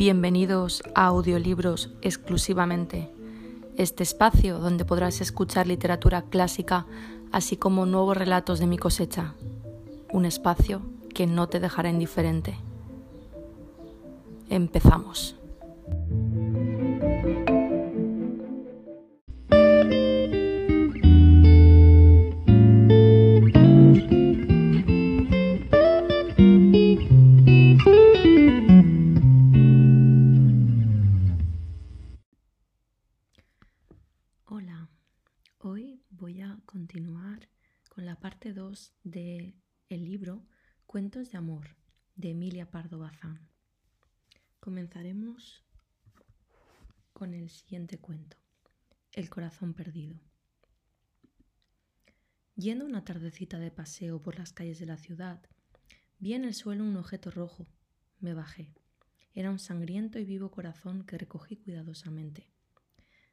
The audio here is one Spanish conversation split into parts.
Bienvenidos a Audiolibros exclusivamente, este espacio donde podrás escuchar literatura clásica así como nuevos relatos de mi cosecha, un espacio que no te dejará indiferente. Empezamos. Con la parte 2 del el libro Cuentos de Amor de Emilia Pardo Bazán. Comenzaremos con el siguiente cuento, El corazón perdido. Yendo una tardecita de paseo por las calles de la ciudad, vi en el suelo un objeto rojo. Me bajé. Era un sangriento y vivo corazón que recogí cuidadosamente.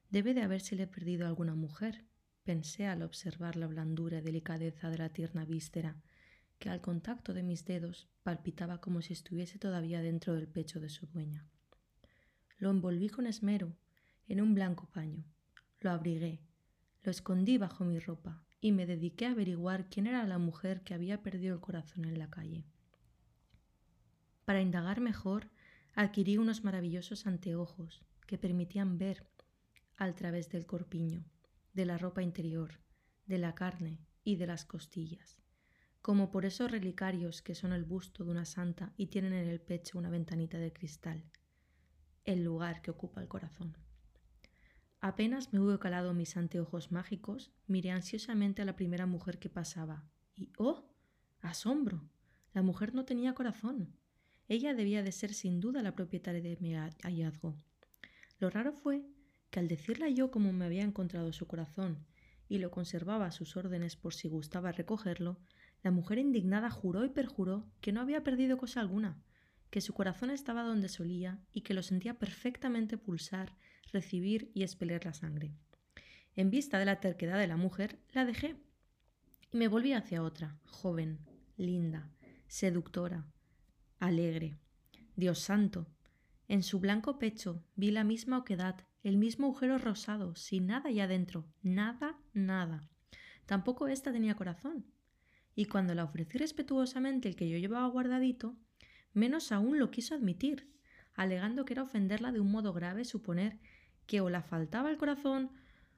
Debe de habérsele perdido a alguna mujer, pensé al observar la blandura y delicadeza de la tierna víscera, que al contacto de mis dedos palpitaba como si estuviese todavía dentro del pecho de su dueña. Lo envolví con esmero en un blanco paño, lo abrigué, lo escondí bajo mi ropa y me dediqué a averiguar quién era la mujer que había perdido el corazón en la calle. Para indagar mejor, adquirí unos maravillosos anteojos que permitían ver al través del corpiño de la ropa interior, de la carne y de las costillas, como por esos relicarios que son el busto de una santa y tienen en el pecho una ventanita de cristal, el lugar que ocupa el corazón. Apenas me hubo calado mis anteojos mágicos, miré ansiosamente a la primera mujer que pasaba, y ¡oh! ¡Asombro! La mujer no tenía corazón. Ella debía de ser sin duda la propietaria de mi hallazgo. Lo raro fue que al decirla yo cómo me había encontrado su corazón y lo conservaba a sus órdenes por si gustaba recogerlo, la mujer indignada juró y perjuró que no había perdido cosa alguna, que su corazón estaba donde solía y que lo sentía perfectamente pulsar, recibir y expeler la sangre. En vista de la terquedad de la mujer, la dejé y me volví hacia otra, joven, linda, seductora, alegre. Dios santo, en su blanco pecho vi la misma oquedad el mismo agujero rosado, sin nada allá adentro, nada, nada. Tampoco ésta tenía corazón. Y cuando la ofrecí respetuosamente el que yo llevaba guardadito, menos aún lo quiso admitir, alegando que era ofenderla de un modo grave suponer que o la faltaba el corazón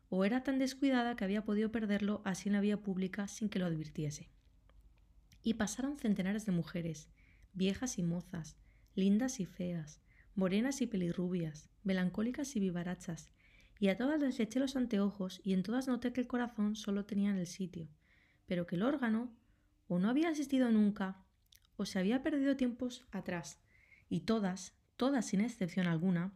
o era tan descuidada que había podido perderlo así en la vía pública sin que lo advirtiese. Y pasaron centenares de mujeres, viejas y mozas, lindas y feas, morenas y pelirrubias, melancólicas y vivarachas, y a todas les eché los anteojos y en todas noté que el corazón solo tenía en el sitio, pero que el órgano o no había asistido nunca o se había perdido tiempos atrás, y todas, todas sin excepción alguna,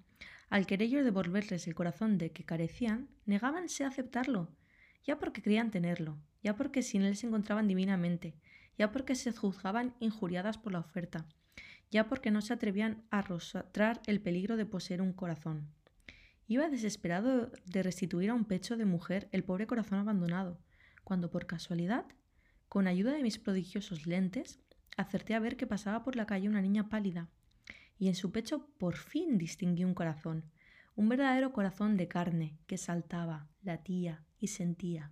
al querer yo devolverles el corazón de que carecían, negábanse a aceptarlo, ya porque creían tenerlo, ya porque sin él se encontraban divinamente, ya porque se juzgaban injuriadas por la oferta, ya porque no se atrevían a arrostrar el peligro de poseer un corazón. Iba desesperado de restituir a un pecho de mujer el pobre corazón abandonado, cuando por casualidad, con ayuda de mis prodigiosos lentes, acerté a ver que pasaba por la calle una niña pálida, y en su pecho por fin distinguí un corazón, un verdadero corazón de carne que saltaba, latía y sentía.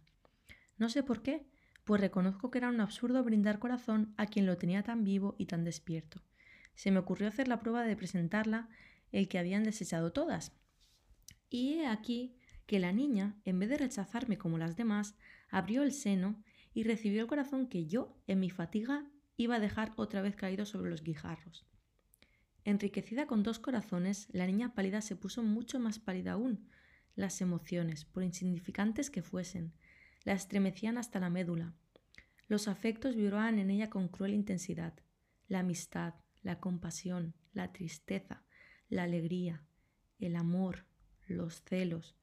No sé por qué, pues reconozco que era un absurdo brindar corazón a quien lo tenía tan vivo y tan despierto se me ocurrió hacer la prueba de presentarla el que habían desechado todas. Y he aquí que la niña, en vez de rechazarme como las demás, abrió el seno y recibió el corazón que yo, en mi fatiga, iba a dejar otra vez caído sobre los guijarros. Enriquecida con dos corazones, la niña pálida se puso mucho más pálida aún. Las emociones, por insignificantes que fuesen, la estremecían hasta la médula. Los afectos vibraban en ella con cruel intensidad. La amistad, la compasión, la tristeza, la alegría, el amor, los celos,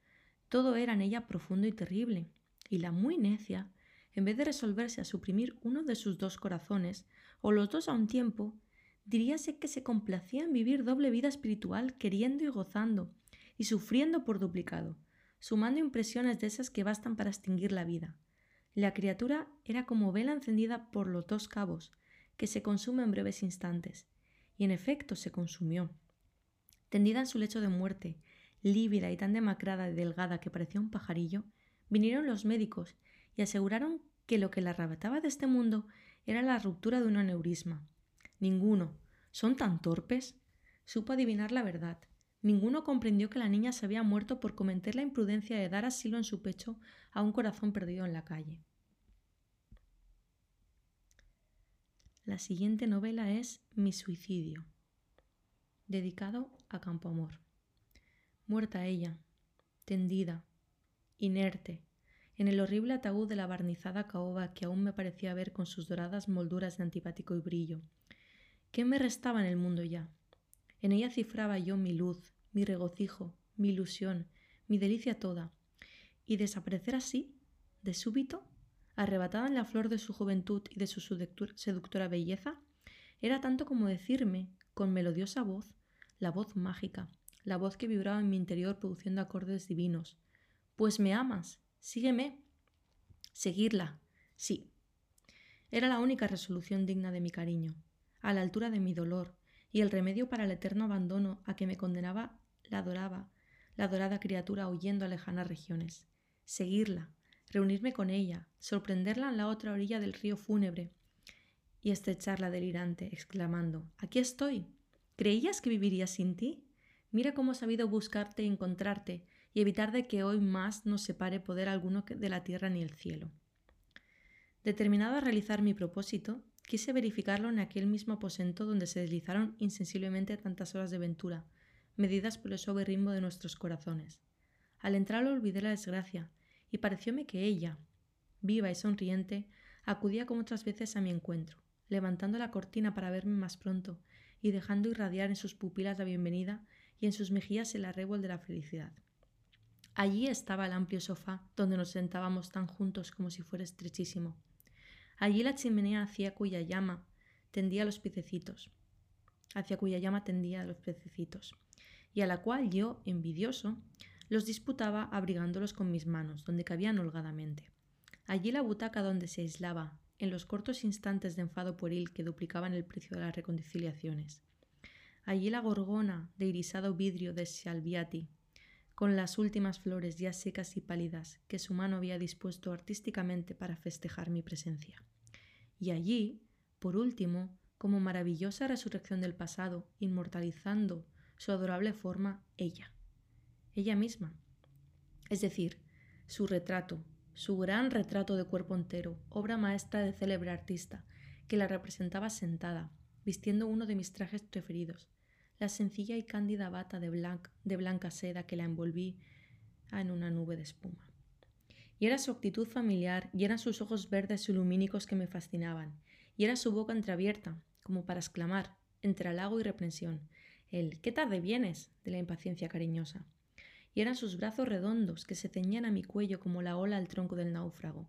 todo era en ella profundo y terrible, y la muy necia, en vez de resolverse a suprimir uno de sus dos corazones, o los dos a un tiempo, diríase que se complacía en vivir doble vida espiritual queriendo y gozando, y sufriendo por duplicado, sumando impresiones de esas que bastan para extinguir la vida. La criatura era como vela encendida por los dos cabos, que se consume en breves instantes, y en efecto se consumió. Tendida en su lecho de muerte, lívida y tan demacrada y delgada que parecía un pajarillo, vinieron los médicos y aseguraron que lo que la arrebataba de este mundo era la ruptura de un aneurisma. Ninguno, son tan torpes, supo adivinar la verdad. Ninguno comprendió que la niña se había muerto por cometer la imprudencia de dar asilo en su pecho a un corazón perdido en la calle. La siguiente novela es Mi suicidio, dedicado a Campoamor. Muerta ella, tendida, inerte, en el horrible ataúd de la barnizada caoba que aún me parecía ver con sus doradas molduras de antipático y brillo. ¿Qué me restaba en el mundo ya? En ella cifraba yo mi luz, mi regocijo, mi ilusión, mi delicia toda. Y desaparecer así, de súbito, arrebatada en la flor de su juventud y de su seductora belleza, era tanto como decirme, con melodiosa voz, la voz mágica, la voz que vibraba en mi interior produciendo acordes divinos. Pues me amas, sígueme. Seguirla, sí. Era la única resolución digna de mi cariño, a la altura de mi dolor, y el remedio para el eterno abandono a que me condenaba la adoraba, la adorada criatura huyendo a lejanas regiones. Seguirla, reunirme con ella, sorprenderla en la otra orilla del río fúnebre y estrecharla delirante, exclamando Aquí estoy. ¿Creías que viviría sin ti? Mira cómo he sabido buscarte y encontrarte, y evitar de que hoy más nos separe poder alguno de la tierra ni el cielo. Determinado a realizar mi propósito, quise verificarlo en aquel mismo aposento donde se deslizaron insensiblemente tantas horas de ventura, medidas por el suave ritmo de nuestros corazones. Al entrar olvidé la desgracia, y parecióme que ella, viva y sonriente, acudía como otras veces a mi encuentro, levantando la cortina para verme más pronto y dejando irradiar en sus pupilas la bienvenida y en sus mejillas el arrebol de la felicidad. Allí estaba el amplio sofá donde nos sentábamos tan juntos como si fuera estrechísimo. Allí la chimenea hacia cuya llama tendía los pececitos, hacia cuya llama tendía los pececitos, y a la cual yo, envidioso, los disputaba abrigándolos con mis manos, donde cabían holgadamente. Allí la butaca donde se aislaba, en los cortos instantes de enfado pueril que duplicaban el precio de las reconciliaciones. Allí la gorgona de irisado vidrio de Salviati, con las últimas flores ya secas y pálidas que su mano había dispuesto artísticamente para festejar mi presencia. Y allí, por último, como maravillosa resurrección del pasado, inmortalizando su adorable forma, ella, ella misma. Es decir, su retrato, su gran retrato de cuerpo entero, obra maestra de célebre artista, que la representaba sentada, vistiendo uno de mis trajes preferidos, la sencilla y cándida bata de, de blanca seda que la envolví en una nube de espuma. Y era su actitud familiar, y eran sus ojos verdes y lumínicos que me fascinaban, y era su boca entreabierta, como para exclamar, entre halago y reprensión, el ¿qué tarde vienes? de la impaciencia cariñosa y eran sus brazos redondos que se ceñían a mi cuello como la ola al tronco del náufrago,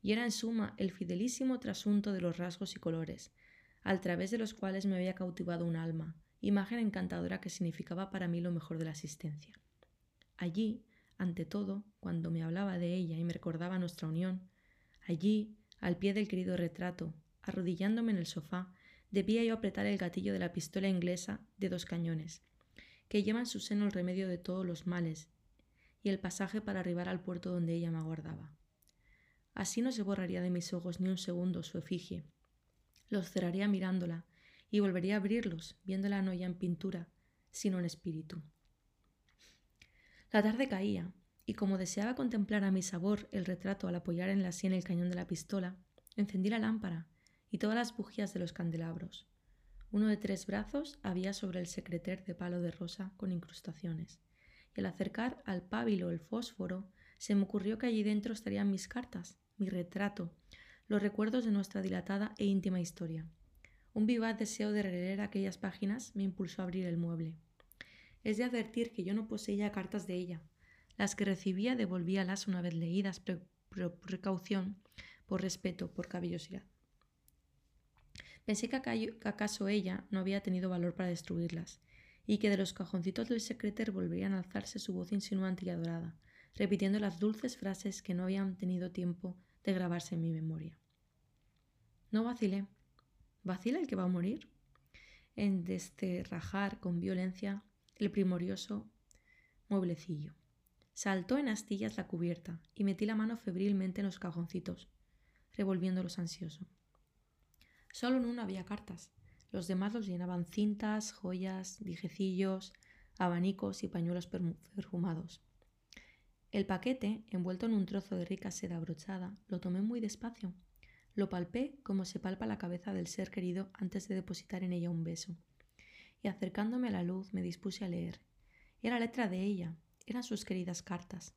y era en suma el fidelísimo trasunto de los rasgos y colores, al través de los cuales me había cautivado un alma, imagen encantadora que significaba para mí lo mejor de la existencia. Allí, ante todo, cuando me hablaba de ella y me recordaba nuestra unión, allí, al pie del querido retrato, arrodillándome en el sofá, debía yo apretar el gatillo de la pistola inglesa de dos cañones, que lleva en su seno el remedio de todos los males y el pasaje para arribar al puerto donde ella me aguardaba. Así no se borraría de mis ojos ni un segundo su efigie. Los cerraría mirándola y volvería a abrirlos, viéndola no ya en pintura, sino en espíritu. La tarde caía, y como deseaba contemplar a mi sabor el retrato al apoyar en la sien el cañón de la pistola, encendí la lámpara y todas las bujías de los candelabros. Uno de tres brazos había sobre el secreter de palo de rosa con incrustaciones, y al acercar al pábilo el fósforo, se me ocurrió que allí dentro estarían mis cartas, mi retrato, los recuerdos de nuestra dilatada e íntima historia. Un vivaz deseo de releer aquellas páginas me impulsó a abrir el mueble. Es de advertir que yo no poseía cartas de ella. Las que recibía devolvíalas una vez leídas por precaución, por respeto, por caballosidad. Pensé que acaso ella no había tenido valor para destruirlas, y que de los cajoncitos del secreter volverían a alzarse su voz insinuante y adorada, repitiendo las dulces frases que no habían tenido tiempo de grabarse en mi memoria. No vacilé. ¿Vacila el que va a morir? En desterrajar con violencia el primorioso mueblecillo. Saltó en astillas la cubierta y metí la mano febrilmente en los cajoncitos, revolviéndolos ansioso. Solo en uno había cartas. Los demás los llenaban cintas, joyas, dijecillos, abanicos y pañuelos perfumados. El paquete, envuelto en un trozo de rica seda abrochada, lo tomé muy despacio. Lo palpé como se palpa la cabeza del ser querido antes de depositar en ella un beso. Y acercándome a la luz me dispuse a leer. Era letra de ella, eran sus queridas cartas,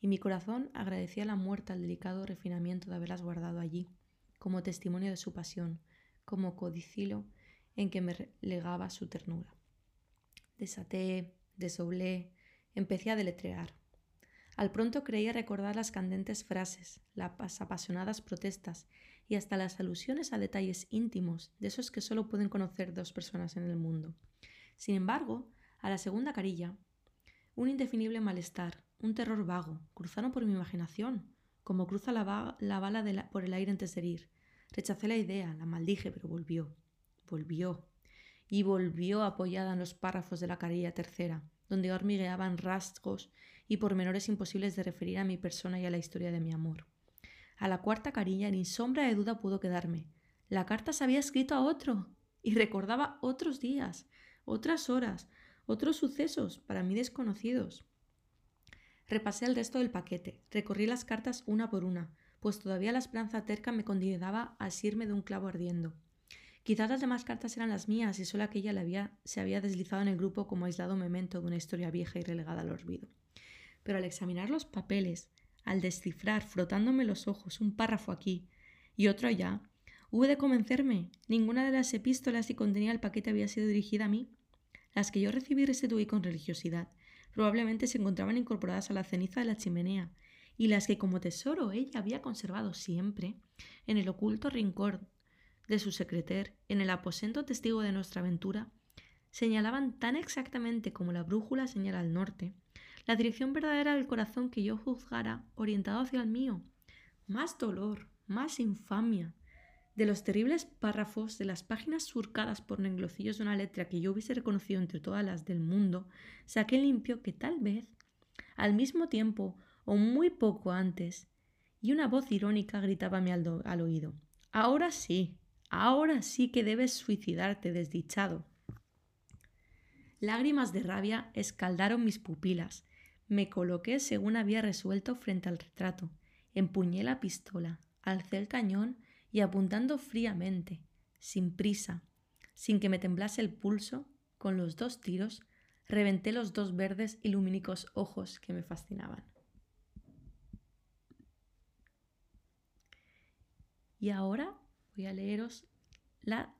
y mi corazón agradecía la muerte al delicado refinamiento de haberlas guardado allí, como testimonio de su pasión, como codicilo en que me legaba su ternura. Desaté, desoblé, empecé a deletrear. Al pronto creía recordar las candentes frases, las apasionadas protestas y hasta las alusiones a detalles íntimos de esos que solo pueden conocer dos personas en el mundo. Sin embargo, a la segunda carilla, un indefinible malestar, un terror vago, cruzaron por mi imaginación, como cruza la, bala por el aire antes de herir. Rechacé la idea, la maldije, pero volvió, volvió, y volvió apoyada en los párrafos de la carilla tercera, donde hormigueaban rasgos y pormenores imposibles de referir a mi persona y a la historia de mi amor. A la cuarta carilla ni sombra de duda pudo quedarme. La carta se había escrito a otro y recordaba otros días, otras horas, otros sucesos para mí desconocidos. Repasé el resto del paquete, recorrí las cartas una por una, pues todavía la esperanza terca me condenaba a asirme de un clavo ardiendo. Quizás las demás cartas eran las mías y solo aquella había, se había deslizado en el grupo como aislado memento de una historia vieja y relegada al olvido pero al examinar los papeles, al descifrar, frotándome los ojos, un párrafo aquí y otro allá, hube de convencerme. Ninguna de las epístolas que contenía el paquete había sido dirigida a mí. Las que yo recibí restituí con religiosidad probablemente se encontraban incorporadas a la ceniza de la chimenea, y las que como tesoro ella había conservado siempre en el oculto rincón de su secreter, en el aposento testigo de nuestra aventura, señalaban tan exactamente como la brújula señala al norte, la dirección verdadera del corazón que yo juzgara orientado hacia el mío. Más dolor, más infamia. De los terribles párrafos, de las páginas surcadas por neglocillos de una letra que yo hubiese reconocido entre todas las del mundo, saqué limpio que tal vez, al mismo tiempo o muy poco antes, y una voz irónica gritábame al, al oído. Ahora sí, ahora sí que debes suicidarte, desdichado. Lágrimas de rabia escaldaron mis pupilas me coloqué según había resuelto frente al retrato, empuñé la pistola, alcé el cañón y apuntando fríamente, sin prisa, sin que me temblase el pulso, con los dos tiros, reventé los dos verdes y lumínicos ojos que me fascinaban. Y ahora voy a leeros la,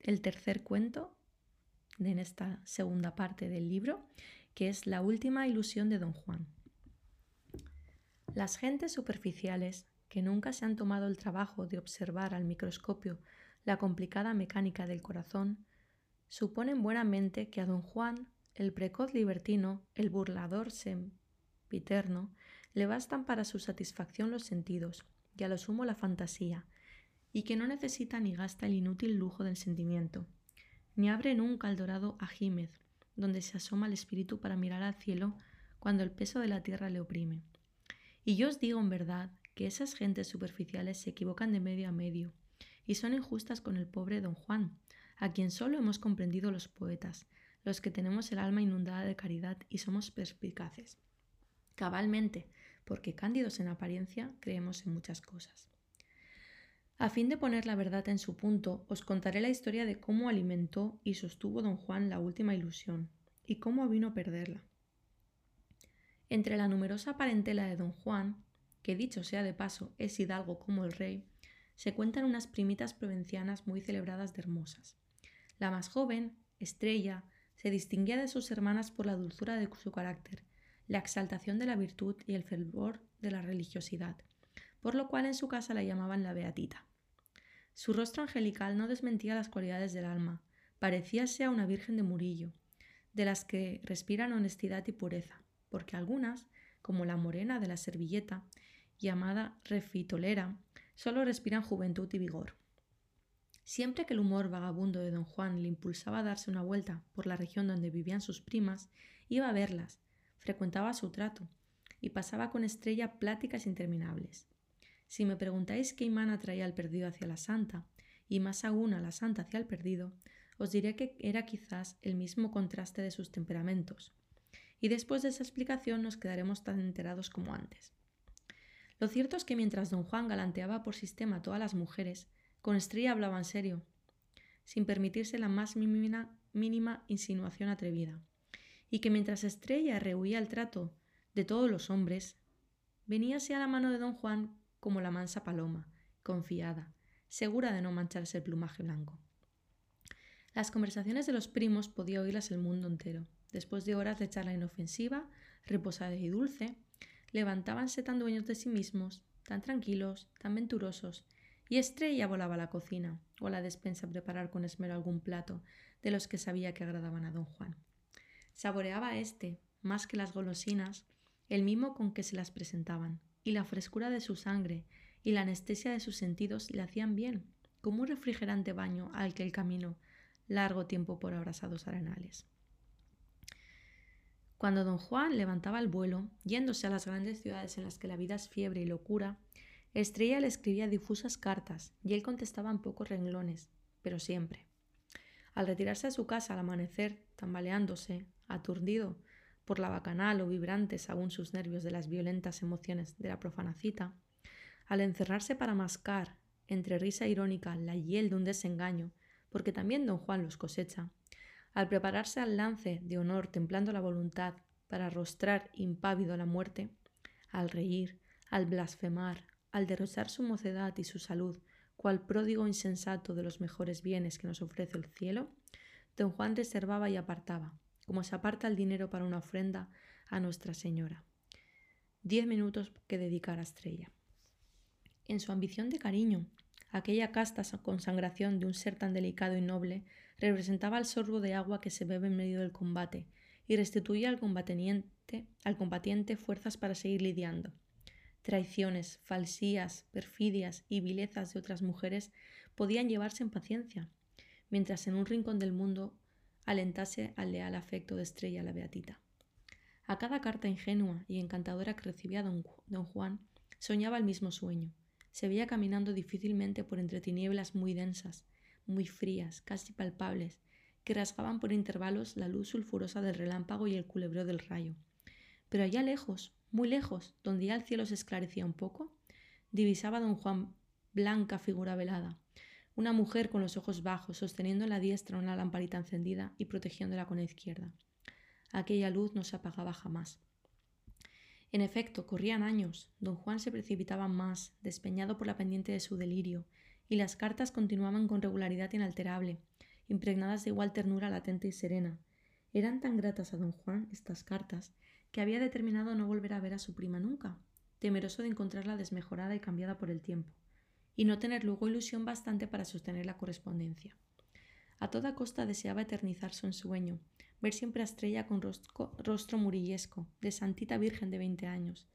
el tercer cuento en esta segunda parte del libro que es la última ilusión de don Juan. Las gentes superficiales, que nunca se han tomado el trabajo de observar al microscopio la complicada mecánica del corazón, suponen buenamente que a don Juan, el precoz libertino, el burlador sempiterno, le bastan para su satisfacción los sentidos y a lo sumo la fantasía, y que no necesita ni gasta el inútil lujo del sentimiento, ni abre nunca el dorado ajímez, donde se asoma el espíritu para mirar al cielo cuando el peso de la tierra le oprime. Y yo os digo en verdad que esas gentes superficiales se equivocan de medio a medio y son injustas con el pobre don Juan, a quien solo hemos comprendido los poetas, los que tenemos el alma inundada de caridad y somos perspicaces. Cabalmente, porque cándidos en apariencia creemos en muchas cosas. A fin de poner la verdad en su punto, os contaré la historia de cómo alimentó y sostuvo don Juan la última ilusión, y cómo vino a perderla. Entre la numerosa parentela de don Juan, que dicho sea de paso es hidalgo como el rey, se cuentan unas primitas provincianas muy celebradas de hermosas. La más joven, Estrella, se distinguía de sus hermanas por la dulzura de su carácter, la exaltación de la virtud y el fervor de la religiosidad, por lo cual en su casa la llamaban la Beatita. Su rostro angelical no desmentía las cualidades del alma, parecíase a una virgen de Murillo, de las que respiran honestidad y pureza, porque algunas, como la morena de la servilleta, llamada refitolera, solo respiran juventud y vigor. Siempre que el humor vagabundo de don Juan le impulsaba a darse una vuelta por la región donde vivían sus primas, iba a verlas, frecuentaba su trato y pasaba con Estrella pláticas interminables. Si me preguntáis qué imán atraía al perdido hacia la santa, y más aún a la santa hacia el perdido, os diré que era quizás el mismo contraste de sus temperamentos. Y después de esa explicación nos quedaremos tan enterados como antes. Lo cierto es que mientras don Juan galanteaba por sistema a todas las mujeres, con Estrella hablaba en serio, sin permitirse la más mínima, mínima insinuación atrevida, y que mientras Estrella rehuía el trato de todos los hombres, veníase a la mano de don Juan como la mansa paloma, confiada, segura de no mancharse el plumaje blanco. Las conversaciones de los primos podía oírlas el mundo entero. Después de horas de charla inofensiva, reposada y dulce, levantábanse tan dueños de sí mismos, tan tranquilos, tan venturosos, y Estrella volaba a la cocina o a la despensa a preparar con esmero algún plato de los que sabía que agradaban a don Juan. Saboreaba éste, más que las golosinas, el mimo con que se las presentaban, y la frescura de su sangre y la anestesia de sus sentidos le hacían bien, como un refrigerante baño al que el camino largo tiempo por abrasados arenales. Cuando don Juan levantaba el vuelo, yéndose a las grandes ciudades en las que la vida es fiebre y locura, Estrella le escribía difusas cartas y él contestaba en pocos renglones, pero siempre. Al retirarse a su casa al amanecer, tambaleándose, aturdido por la bacanal o vibrantes aún sus nervios de las violentas emociones de la profana cita, al encerrarse para mascar, entre risa irónica, la hiel de un desengaño, porque también don Juan los cosecha, al prepararse al lance de honor templando la voluntad para arrostrar impávido la muerte, al reír, al blasfemar, al derrochar su mocedad y su salud, cual pródigo insensato de los mejores bienes que nos ofrece el cielo, don Juan reservaba y apartaba, como se aparta el dinero para una ofrenda a Nuestra Señora. Diez minutos que dedicar a Estrella. En su ambición de cariño, aquella casta consagración de un ser tan delicado y noble representaba el sorbo de agua que se bebe en medio del combate y restituía al combatiente, al combatiente fuerzas para seguir lidiando Traiciones, falsías, perfidias y vilezas de otras mujeres podían llevarse en paciencia, mientras en un rincón del mundo alentase al leal afecto de Estrella la Beatita. A cada carta ingenua y encantadora que recibía don, don Juan, soñaba el mismo sueño. Se veía caminando difícilmente por entre tinieblas muy densas, muy frías, casi palpables, que rasgaban por intervalos la luz sulfurosa del relámpago y el culebreo del rayo. Pero allá lejos, muy lejos, donde ya el cielo se esclarecía un poco, divisaba don Juan blanca figura velada, una mujer con los ojos bajos, sosteniendo en la diestra una lamparita encendida y protegiéndola con la izquierda. Aquella luz no se apagaba jamás. En efecto, corrían años. Don Juan se precipitaba más, despeñado por la pendiente de su delirio, y las cartas continuaban con regularidad inalterable, impregnadas de igual ternura latente y serena. Eran tan gratas a don Juan estas cartas que había determinado no volver a ver a su prima nunca, temeroso de encontrarla desmejorada y cambiada por el tiempo, y no tener luego ilusión bastante para sostener la correspondencia. A toda costa deseaba eternizar su ensueño, ver siempre a Estrella con rostro, rostro murillesco, de santita virgen de veinte años.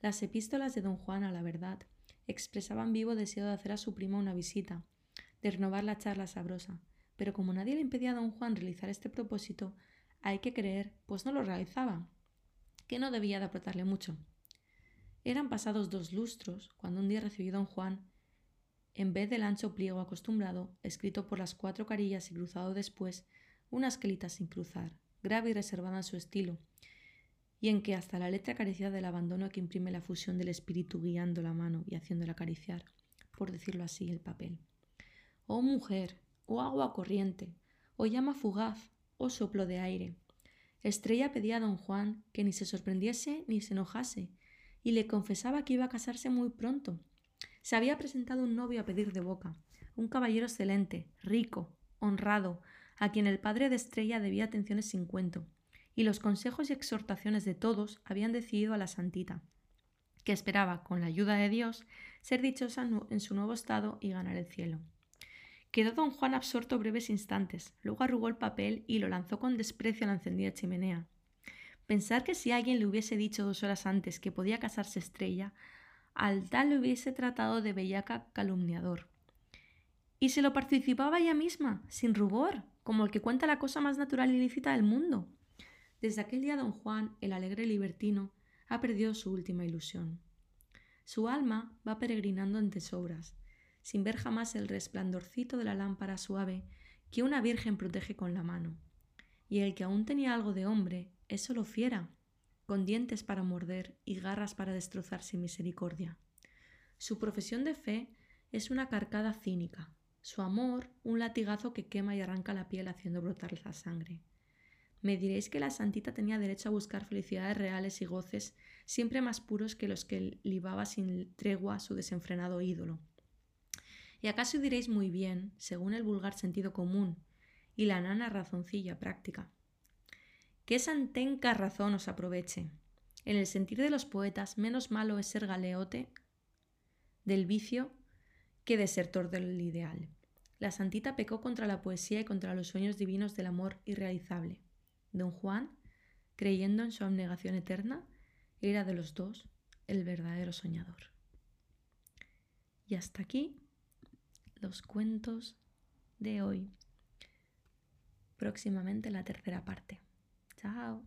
Las epístolas de don Juan, a la verdad, expresaban vivo deseo de hacer a su prima una visita, de renovar la charla sabrosa, pero como nadie le impedía a don Juan realizar este propósito, hay que creer, pues no lo realizaba, que no debía de apretarle mucho. Eran pasados dos lustros cuando un día recibió don Juan, en vez del ancho pliego acostumbrado, escrito por las cuatro carillas y cruzado después, una esquelita sin cruzar, grave y reservada en su estilo, y en que hasta la letra carecía del abandono que imprime la fusión del espíritu guiando la mano y haciéndola acariciar, por decirlo así, el papel. Oh mujer, oh agua corriente, oh llama fugaz, oh soplo de aire, Estrella pedía a don Juan que ni se sorprendiese ni se enojase, y le confesaba que iba a casarse muy pronto. Se había presentado un novio a pedir de boca, un caballero excelente, rico, honrado, a quien el padre de Estrella debía atenciones sin cuento, y los consejos y exhortaciones de todos habían decidido a la santita, que esperaba, con la ayuda de Dios, ser dichosa en su nuevo estado y ganar el cielo. Quedó don Juan absorto breves instantes, luego arrugó el papel y lo lanzó con desprecio a la encendida chimenea. Pensar que si alguien le hubiese dicho dos horas antes que podía casarse Estrella, al tal le hubiese tratado de bellaca calumniador. Y se lo participaba ella misma, sin rubor, como el que cuenta la cosa más natural y lícita del mundo. Desde aquel día don Juan, el alegre libertino, ha perdido su última ilusión. Su alma va peregrinando en tesobras, sin ver jamás el resplandorcito de la lámpara suave que una virgen protege con la mano. Y el que aún tenía algo de hombre es solo fiera, con dientes para morder y garras para destrozar sin misericordia. Su profesión de fe es una carcada cínica, su amor un latigazo que quema y arranca la piel haciendo brotar la sangre. Me diréis que la santita tenía derecho a buscar felicidades reales y goces siempre más puros que los que libaba sin tregua su desenfrenado ídolo. ¿Y acaso diréis muy bien, según el vulgar sentido común y la nana razoncilla práctica? Que esa antenca razón os aproveche. En el sentir de los poetas, menos malo es ser galeote del vicio que desertor del ideal. La santita pecó contra la poesía y contra los sueños divinos del amor irrealizable. Don Juan, creyendo en su abnegación eterna, era de los dos el verdadero soñador. Y hasta aquí los cuentos de hoy. Próximamente la tercera parte. Chao.